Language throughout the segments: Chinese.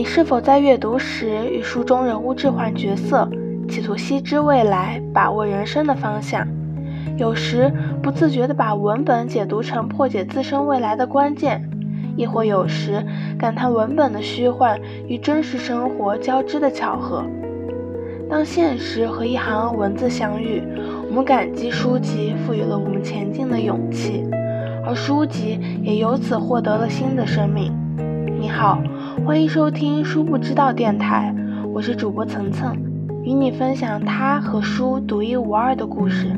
你是否在阅读时与书中人物置换角色，企图悉知未来，把握人生的方向？有时不自觉地把文本解读成破解自身未来的关键，亦或有时感叹文本的虚幻与真实生活交织的巧合。当现实和一行文字相遇，我们感激书籍赋予了我们前进的勇气，而书籍也由此获得了新的生命。好，欢迎收听书不知道电台，我是主播层层，与你分享他和书独一无二的故事。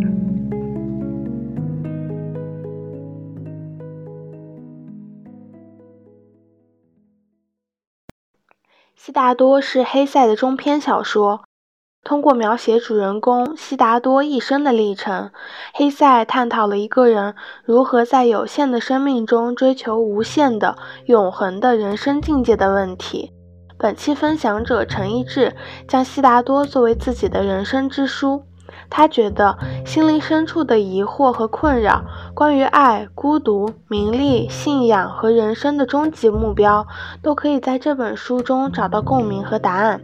悉达多是黑塞的中篇小说。通过描写主人公悉达多一生的历程，黑塞探讨了一个人如何在有限的生命中追求无限的、永恒的人生境界的问题。本期分享者陈一志将悉达多作为自己的人生之书。他觉得心灵深处的疑惑和困扰，关于爱、孤独、名利、信仰和人生的终极目标，都可以在这本书中找到共鸣和答案。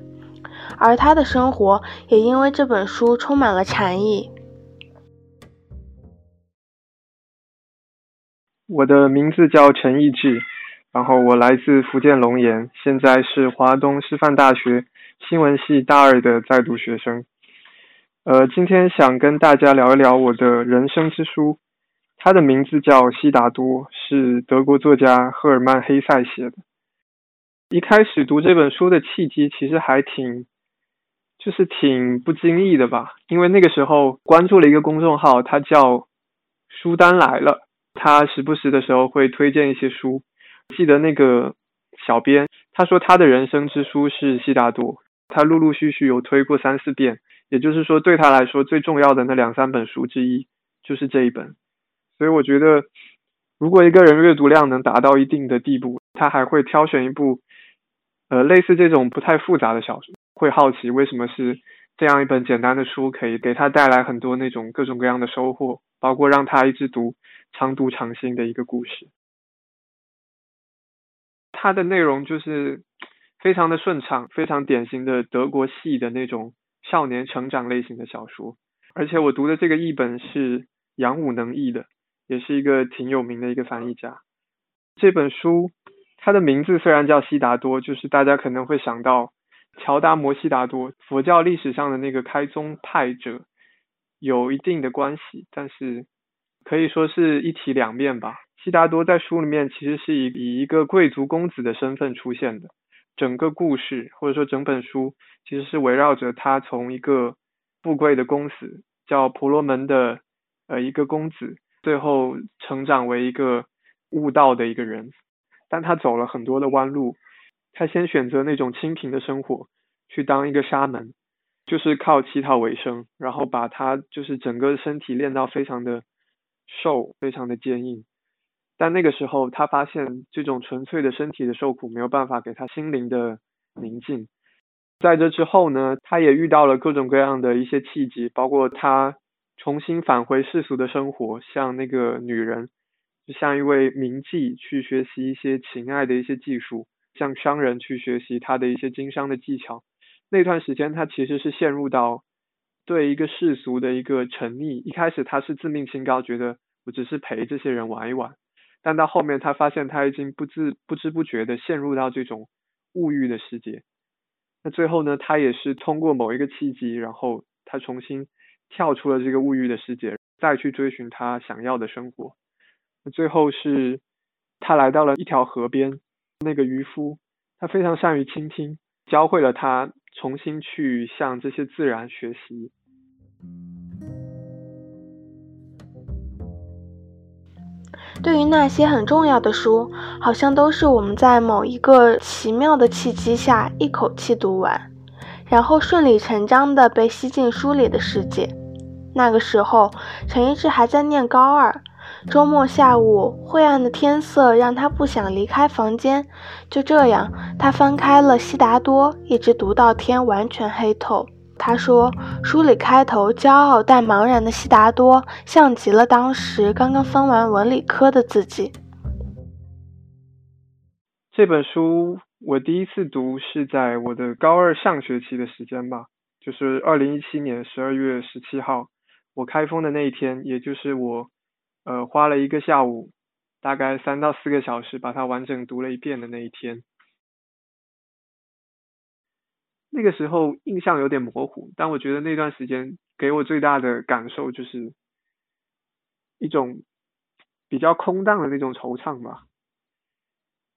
而他的生活也因为这本书充满了禅意。我的名字叫陈义志，然后我来自福建龙岩，现在是华东师范大学新闻系大二的在读学生。呃，今天想跟大家聊一聊我的人生之书，它的名字叫《悉达多》，是德国作家赫尔曼·黑塞写的。一开始读这本书的契机，其实还挺。就是挺不经意的吧，因为那个时候关注了一个公众号，它叫“书单来了”，他时不时的时候会推荐一些书。记得那个小编他说他的人生之书是《悉达多》，他陆陆续续有推过三四遍，也就是说对他来说最重要的那两三本书之一就是这一本。所以我觉得，如果一个人阅读量能达到一定的地步，他还会挑选一部呃类似这种不太复杂的小说。会好奇为什么是这样一本简单的书，可以给他带来很多那种各种各样的收获，包括让他一直读常读常新的一个故事。它的内容就是非常的顺畅，非常典型的德国系的那种少年成长类型的小说。而且我读的这个译本是杨武能译的，也是一个挺有名的一个翻译家。这本书它的名字虽然叫悉达多，就是大家可能会想到。乔达摩悉达多，佛教历史上的那个开宗派者，有一定的关系，但是可以说是一体两面吧。悉达多在书里面其实是以以一个贵族公子的身份出现的，整个故事或者说整本书其实是围绕着他从一个富贵的公子叫婆罗门的呃一个公子，最后成长为一个悟道的一个人，但他走了很多的弯路。他先选择那种清贫的生活，去当一个沙门，就是靠乞讨为生，然后把他就是整个身体练到非常的瘦，非常的坚硬。但那个时候，他发现这种纯粹的身体的受苦没有办法给他心灵的宁静。在这之后呢，他也遇到了各种各样的一些契机，包括他重新返回世俗的生活，像那个女人，就像一位名妓去学习一些情爱的一些技术。向商人去学习他的一些经商的技巧，那段时间他其实是陷入到对一个世俗的一个沉溺。一开始他是自命清高，觉得我只是陪这些人玩一玩，但到后面他发现他已经不自不知不觉的陷入到这种物欲的世界。那最后呢，他也是通过某一个契机，然后他重新跳出了这个物欲的世界，再去追寻他想要的生活。那最后是他来到了一条河边。那个渔夫，他非常善于倾听，教会了他重新去向这些自然学习。对于那些很重要的书，好像都是我们在某一个奇妙的契机下一口气读完，然后顺理成章的被吸进书里的世界。那个时候，陈一志还在念高二。周末下午，灰暗的天色让他不想离开房间。就这样，他翻开了《悉达多》，一直读到天完全黑透。他说：“书里开头骄傲但茫然的悉达多，像极了当时刚刚分完文理科的自己。”这本书我第一次读是在我的高二上学期的时间吧，就是二零一七年十二月十七号，我开封的那一天，也就是我呃花了一个下午，大概三到四个小时把它完整读了一遍的那一天。那个时候印象有点模糊，但我觉得那段时间给我最大的感受就是一种比较空荡的那种惆怅吧，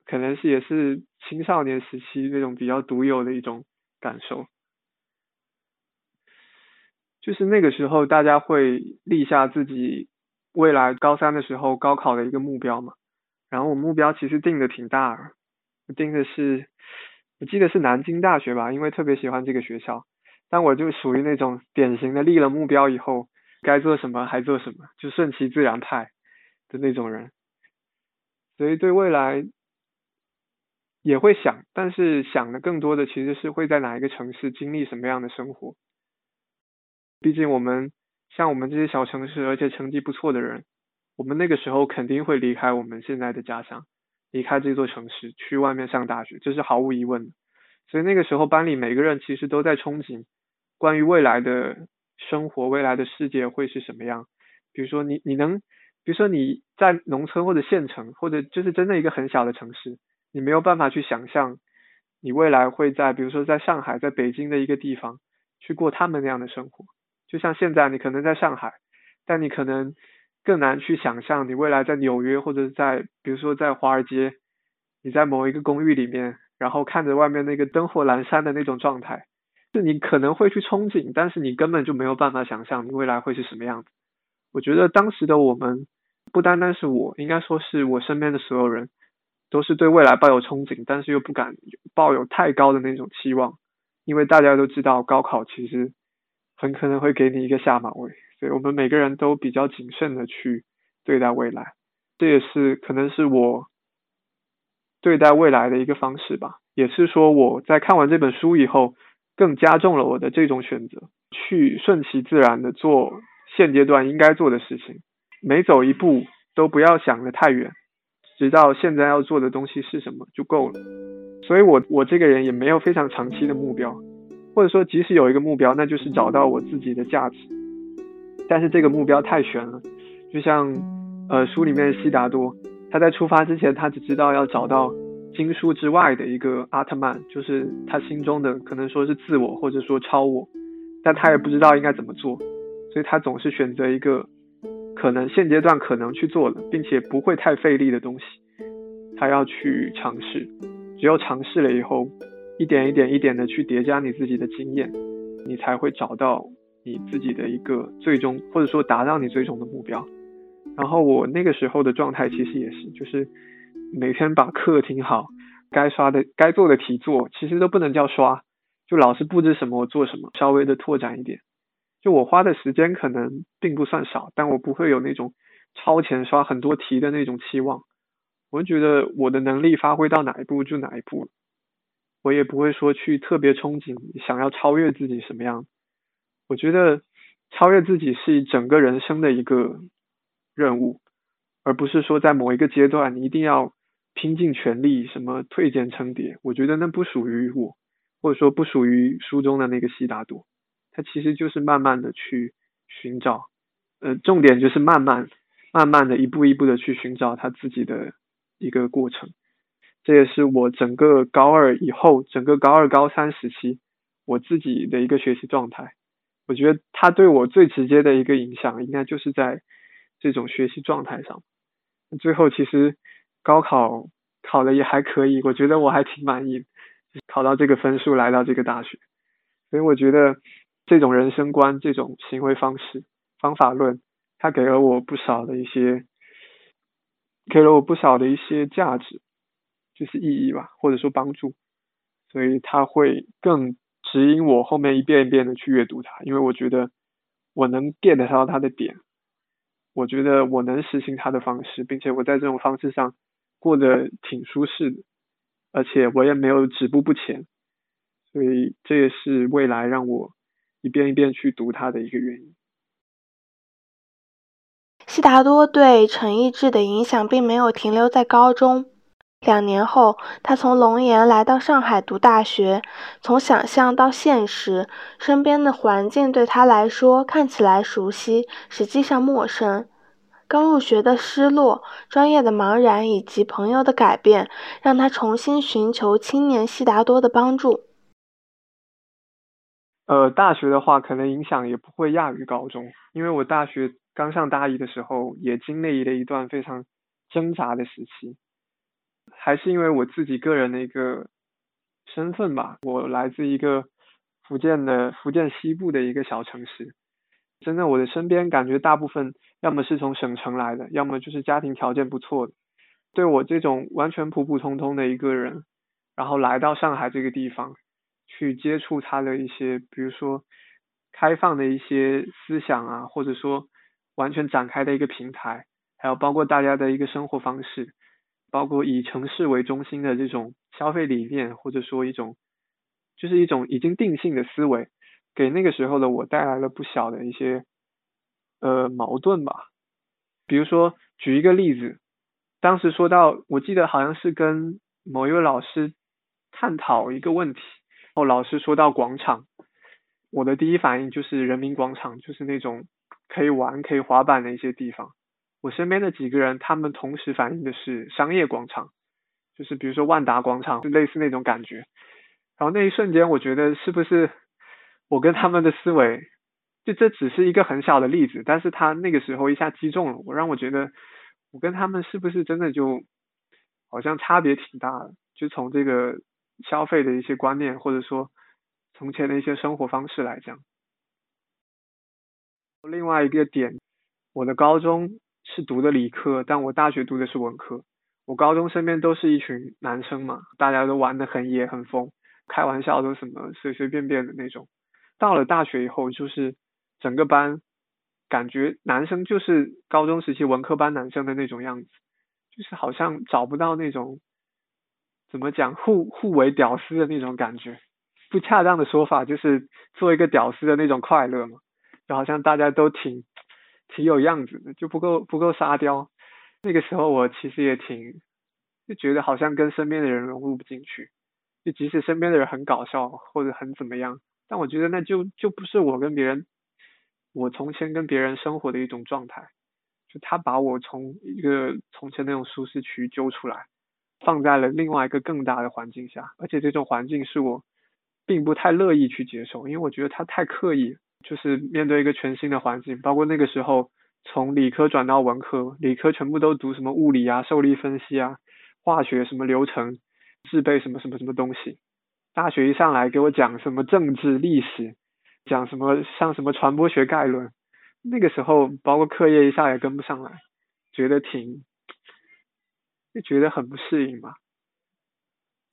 可能是也是青少年时期那种比较独有的一种感受。就是那个时候大家会立下自己未来高三的时候高考的一个目标嘛，然后我目标其实定的挺大，我定的是。我记得是南京大学吧，因为特别喜欢这个学校。但我就属于那种典型的立了目标以后，该做什么还做什么，就顺其自然派的那种人。所以对未来也会想，但是想的更多的其实是会在哪一个城市经历什么样的生活。毕竟我们像我们这些小城市，而且成绩不错的人，我们那个时候肯定会离开我们现在的家乡。离开这座城市去外面上大学，这是毫无疑问的。所以那个时候班里每个人其实都在憧憬关于未来的生活、未来的世界会是什么样。比如说你你能，比如说你在农村或者县城，或者就是真的一个很小的城市，你没有办法去想象你未来会在比如说在上海、在北京的一个地方去过他们那样的生活。就像现在你可能在上海，但你可能。更难去想象你未来在纽约或者在，比如说在华尔街，你在某一个公寓里面，然后看着外面那个灯火阑珊的那种状态，是你可能会去憧憬，但是你根本就没有办法想象你未来会是什么样子。我觉得当时的我们，不单单是我，应该说是我身边的所有人，都是对未来抱有憧憬，但是又不敢抱有太高的那种期望，因为大家都知道高考其实很可能会给你一个下马威。所以我们每个人都比较谨慎的去对待未来，这也是可能是我对待未来的一个方式吧。也是说我在看完这本书以后，更加重了我的这种选择，去顺其自然的做现阶段应该做的事情，每走一步都不要想的太远，直到现在要做的东西是什么就够了。所以我我这个人也没有非常长期的目标，或者说即使有一个目标，那就是找到我自己的价值。但是这个目标太悬了，就像呃书里面的悉达多，他在出发之前，他只知道要找到经书之外的一个阿特曼，就是他心中的可能说是自我或者说超我，但他也不知道应该怎么做，所以他总是选择一个可能现阶段可能去做的，并且不会太费力的东西，他要去尝试，只有尝试了以后，一点一点一点的去叠加你自己的经验，你才会找到。你自己的一个最终，或者说达到你最终的目标。然后我那个时候的状态其实也是，就是每天把课听好，该刷的、该做的题做，其实都不能叫刷，就老师布置什么我做什么，稍微的拓展一点。就我花的时间可能并不算少，但我不会有那种超前刷很多题的那种期望。我觉得我的能力发挥到哪一步就哪一步了，我也不会说去特别憧憬想要超越自己什么样。我觉得超越自己是整个人生的一个任务，而不是说在某一个阶段你一定要拼尽全力，什么退茧成蝶。我觉得那不属于我，或者说不属于书中的那个悉达多。他其实就是慢慢的去寻找，呃，重点就是慢慢、慢慢的一步一步的去寻找他自己的一个过程。这也是我整个高二以后，整个高二、高三时期我自己的一个学习状态。我觉得他对我最直接的一个影响，应该就是在这种学习状态上。最后其实高考考的也还可以，我觉得我还挺满意，考到这个分数来到这个大学。所以我觉得这种人生观、这种行为方式、方法论，它给了我不少的一些，给了我不少的一些价值，就是意义吧，或者说帮助。所以他会更。指引我后面一遍一遍的去阅读它，因为我觉得我能 get 到它的点，我觉得我能实行它的方式，并且我在这种方式上过得挺舒适的，而且我也没有止步不前，所以这也是未来让我一遍一遍去读它的一个原因。悉达多对陈逸志的影响并没有停留在高中。两年后，他从龙岩来到上海读大学。从想象到现实，身边的环境对他来说看起来熟悉，实际上陌生。刚入学的失落、专业的茫然以及朋友的改变，让他重新寻求青年悉达多的帮助。呃，大学的话，可能影响也不会亚于高中，因为我大学刚上大一的时候，也经历了一段非常挣扎的时期。还是因为我自己个人的一个身份吧，我来自一个福建的福建西部的一个小城市，真的我的身边感觉大部分要么是从省城来的，要么就是家庭条件不错的。对我这种完全普普通通的一个人，然后来到上海这个地方，去接触他的一些，比如说开放的一些思想啊，或者说完全展开的一个平台，还有包括大家的一个生活方式。包括以城市为中心的这种消费理念，或者说一种，就是一种已经定性的思维，给那个时候的我带来了不小的一些呃矛盾吧。比如说举一个例子，当时说到，我记得好像是跟某一位老师探讨一个问题，然后老师说到广场，我的第一反应就是人民广场，就是那种可以玩、可以滑板的一些地方。我身边的几个人，他们同时反映的是商业广场，就是比如说万达广场，就类似那种感觉。然后那一瞬间，我觉得是不是我跟他们的思维，就这只是一个很小的例子，但是他那个时候一下击中了我，让我觉得我跟他们是不是真的就好像差别挺大的？就从这个消费的一些观念，或者说从前的一些生活方式来讲。另外一个点，我的高中。是读的理科，但我大学读的是文科。我高中身边都是一群男生嘛，大家都玩的很野很疯，开玩笑都什么随随便便的那种。到了大学以后，就是整个班感觉男生就是高中时期文科班男生的那种样子，就是好像找不到那种怎么讲互互为屌丝的那种感觉。不恰当的说法就是做一个屌丝的那种快乐嘛，就好像大家都挺。挺有样子的，就不够不够沙雕。那个时候我其实也挺，就觉得好像跟身边的人融入不进去。就即使身边的人很搞笑或者很怎么样，但我觉得那就就不是我跟别人，我从前跟别人生活的一种状态。就他把我从一个从前那种舒适区揪出来，放在了另外一个更大的环境下，而且这种环境是我并不太乐意去接受，因为我觉得他太刻意。就是面对一个全新的环境，包括那个时候从理科转到文科，理科全部都读什么物理啊、受力分析啊、化学什么流程、制备什么什么什么东西。大学一上来给我讲什么政治历史，讲什么像什么传播学概论，那个时候包括课业一下也跟不上来，觉得挺就觉得很不适应吧。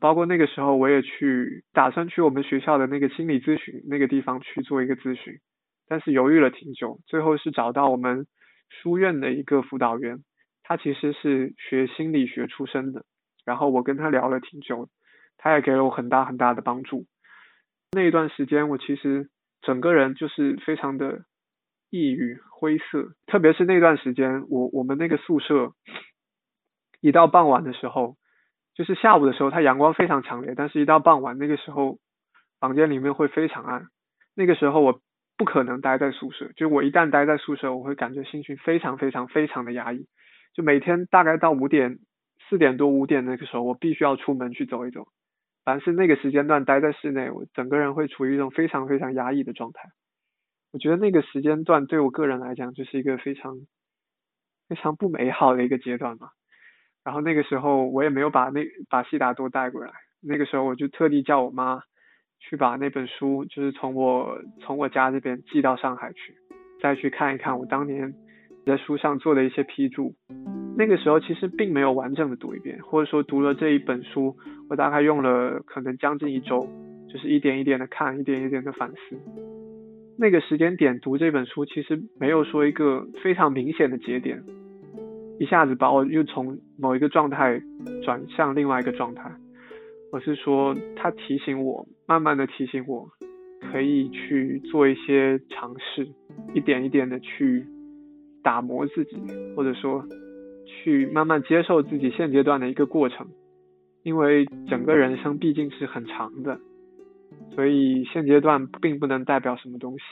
包括那个时候，我也去打算去我们学校的那个心理咨询那个地方去做一个咨询，但是犹豫了挺久，最后是找到我们书院的一个辅导员，他其实是学心理学出身的，然后我跟他聊了挺久，他也给了我很大很大的帮助。那一段时间，我其实整个人就是非常的抑郁灰色，特别是那段时间，我我们那个宿舍一到傍晚的时候。就是下午的时候，它阳光非常强烈，但是一到傍晚那个时候，房间里面会非常暗。那个时候我不可能待在宿舍，就我一旦待在宿舍，我会感觉心情非常非常非常的压抑。就每天大概到五点、四点多、五点那个时候，我必须要出门去走一走。凡是那个时间段待在室内，我整个人会处于一种非常非常压抑的状态。我觉得那个时间段对我个人来讲，就是一个非常非常不美好的一个阶段嘛。然后那个时候我也没有把那把悉达多带过来，那个时候我就特地叫我妈去把那本书，就是从我从我家这边寄到上海去，再去看一看我当年在书上做的一些批注。那个时候其实并没有完整的读一遍，或者说读了这一本书，我大概用了可能将近一周，就是一点一点的看，一点一点的反思。那个时间点读这本书，其实没有说一个非常明显的节点。一下子把我又从某一个状态转向另外一个状态，我是说，他提醒我，慢慢的提醒我，可以去做一些尝试，一点一点的去打磨自己，或者说去慢慢接受自己现阶段的一个过程。因为整个人生毕竟是很长的，所以现阶段并不能代表什么东西。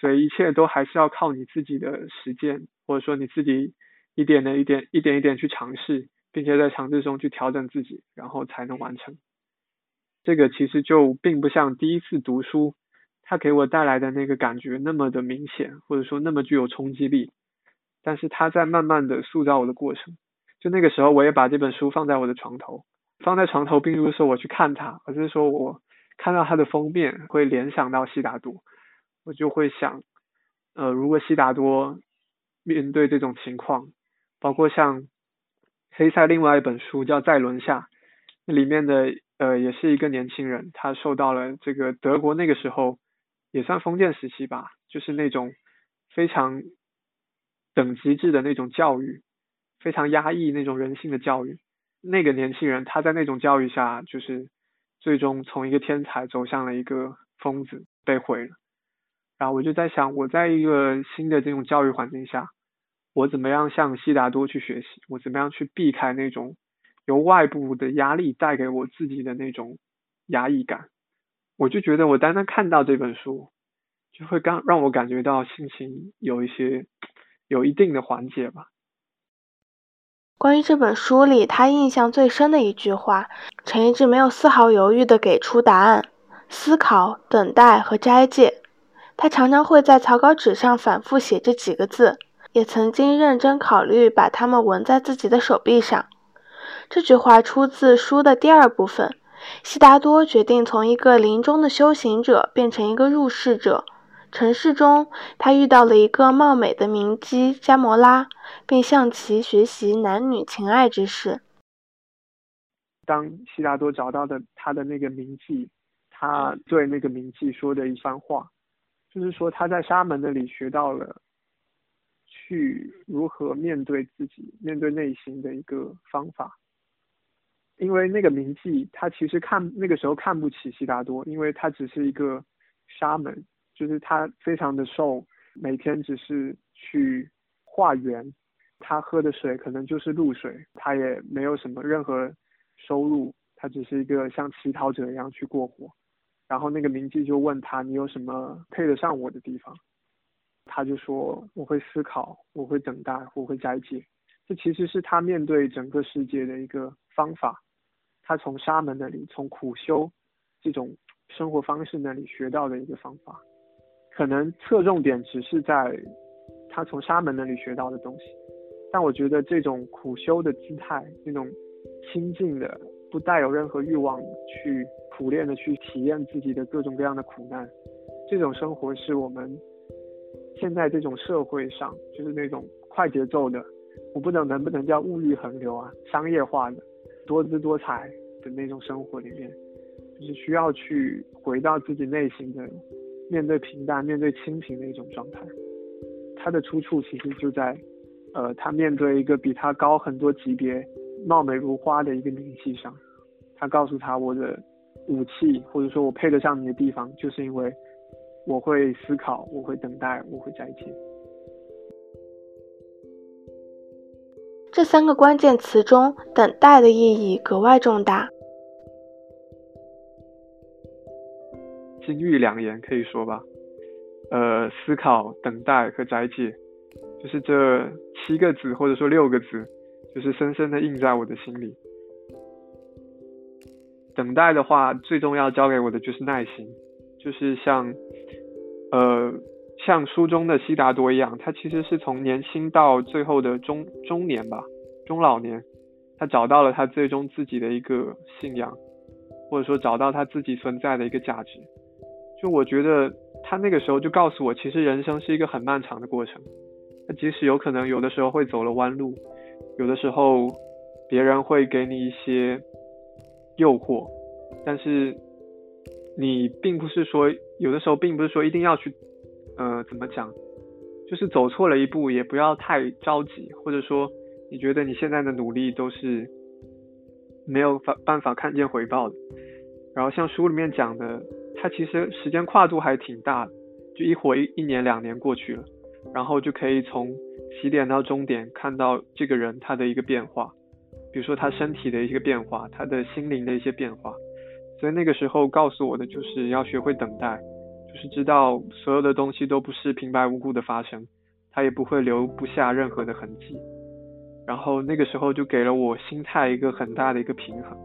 所以一切都还是要靠你自己的实践，或者说你自己一点的一点一点一点去尝试，并且在尝试中去调整自己，然后才能完成。这个其实就并不像第一次读书，它给我带来的那个感觉那么的明显，或者说那么具有冲击力。但是它在慢慢的塑造我的过程。就那个时候，我也把这本书放在我的床头，放在床头，并不是说我去看它，而是说我看到它的封面会联想到悉达多。我就会想，呃，如果悉达多面对这种情况，包括像黑塞另外一本书叫《在轮下》，那里面的呃也是一个年轻人，他受到了这个德国那个时候也算封建时期吧，就是那种非常等级制的那种教育，非常压抑那种人性的教育。那个年轻人他在那种教育下，就是最终从一个天才走向了一个疯子，被毁了。然后我就在想，我在一个新的这种教育环境下，我怎么样向悉达多去学习？我怎么样去避开那种由外部的压力带给我自己的那种压抑感？我就觉得，我单单看到这本书，就会刚让我感觉到心情有一些有一定的缓解吧。关于这本书里他印象最深的一句话，陈一志没有丝毫犹豫地给出答案：思考、等待和斋戒。他常常会在草稿纸上反复写这几个字，也曾经认真考虑把它们纹在自己的手臂上。这句话出自书的第二部分。悉达多决定从一个临终的修行者变成一个入世者。尘世中，他遇到了一个貌美的名妓加摩拉，并向其学习男女情爱之事。当悉达多找到的他的那个名妓，他对那个名妓说的一番话。就是说，他在沙门那里学到了去如何面对自己、面对内心的一个方法。因为那个名妓，他其实看那个时候看不起悉达多，因为他只是一个沙门，就是他非常的瘦，每天只是去化缘，他喝的水可能就是露水，他也没有什么任何收入，他只是一个像乞讨者一样去过活。然后那个名妓就问他：“你有什么配得上我的地方？”他就说：“我会思考，我会等待，我会斋戒。”这其实是他面对整个世界的一个方法。他从沙门那里，从苦修这种生活方式那里学到的一个方法，可能侧重点只是在他从沙门那里学到的东西。但我觉得这种苦修的姿态，那种清静的，不带有任何欲望去。苦练的去体验自己的各种各样的苦难，这种生活是我们现在这种社会上就是那种快节奏的，我不能能不能叫物欲横流啊，商业化的多姿多彩的那种生活里面，就是需要去回到自己内心的，面对平淡、面对清贫的一种状态。他的出处其实就在，呃，他面对一个比他高很多级别、貌美如花的一个名气上，他告诉他我的。武器，或者说我配得上你的地方，就是因为我会思考，我会等待，我会再见。这三个关键词中，等待的意义格外重大。金玉良言，可以说吧。呃，思考、等待和斋戒，就是这七个字，或者说六个字，就是深深的印在我的心里。等待的话，最重要教给我的就是耐心，就是像，呃，像书中的悉达多一样，他其实是从年轻到最后的中中年吧，中老年，他找到了他最终自己的一个信仰，或者说找到他自己存在的一个价值。就我觉得他那个时候就告诉我，其实人生是一个很漫长的过程，他即使有可能有的时候会走了弯路，有的时候别人会给你一些。诱惑，但是你并不是说有的时候并不是说一定要去，呃，怎么讲，就是走错了一步也不要太着急，或者说你觉得你现在的努力都是没有法办法看见回报的。然后像书里面讲的，它其实时间跨度还挺大的，就一会一一年两年过去了，然后就可以从起点到终点看到这个人他的一个变化。比如说他身体的一些变化，他的心灵的一些变化。所以那个时候告诉我的就是要学会等待，就是知道所有的东西都不是平白无故的发生，它也不会留不下任何的痕迹。然后那个时候就给了我心态一个很大的一个平衡。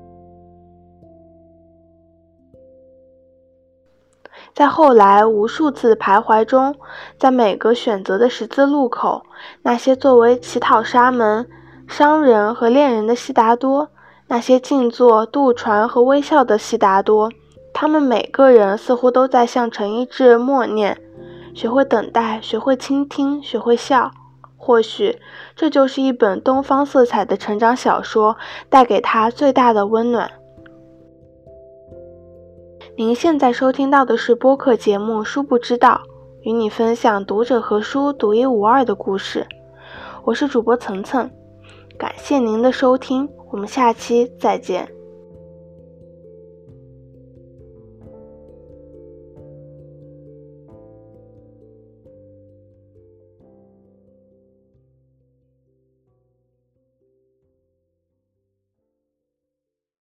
在后来无数次徘徊中，在每个选择的十字路口，那些作为乞讨沙门、商人和恋人的悉达多。那些静坐、渡船和微笑的悉达多，他们每个人似乎都在向陈一智默念：学会等待，学会倾听，学会笑。或许这就是一本东方色彩的成长小说带给他最大的温暖。您现在收听到的是播客节目《书不知道》，与你分享读者和书独一无二的故事。我是主播层层，感谢您的收听。我们下期再见。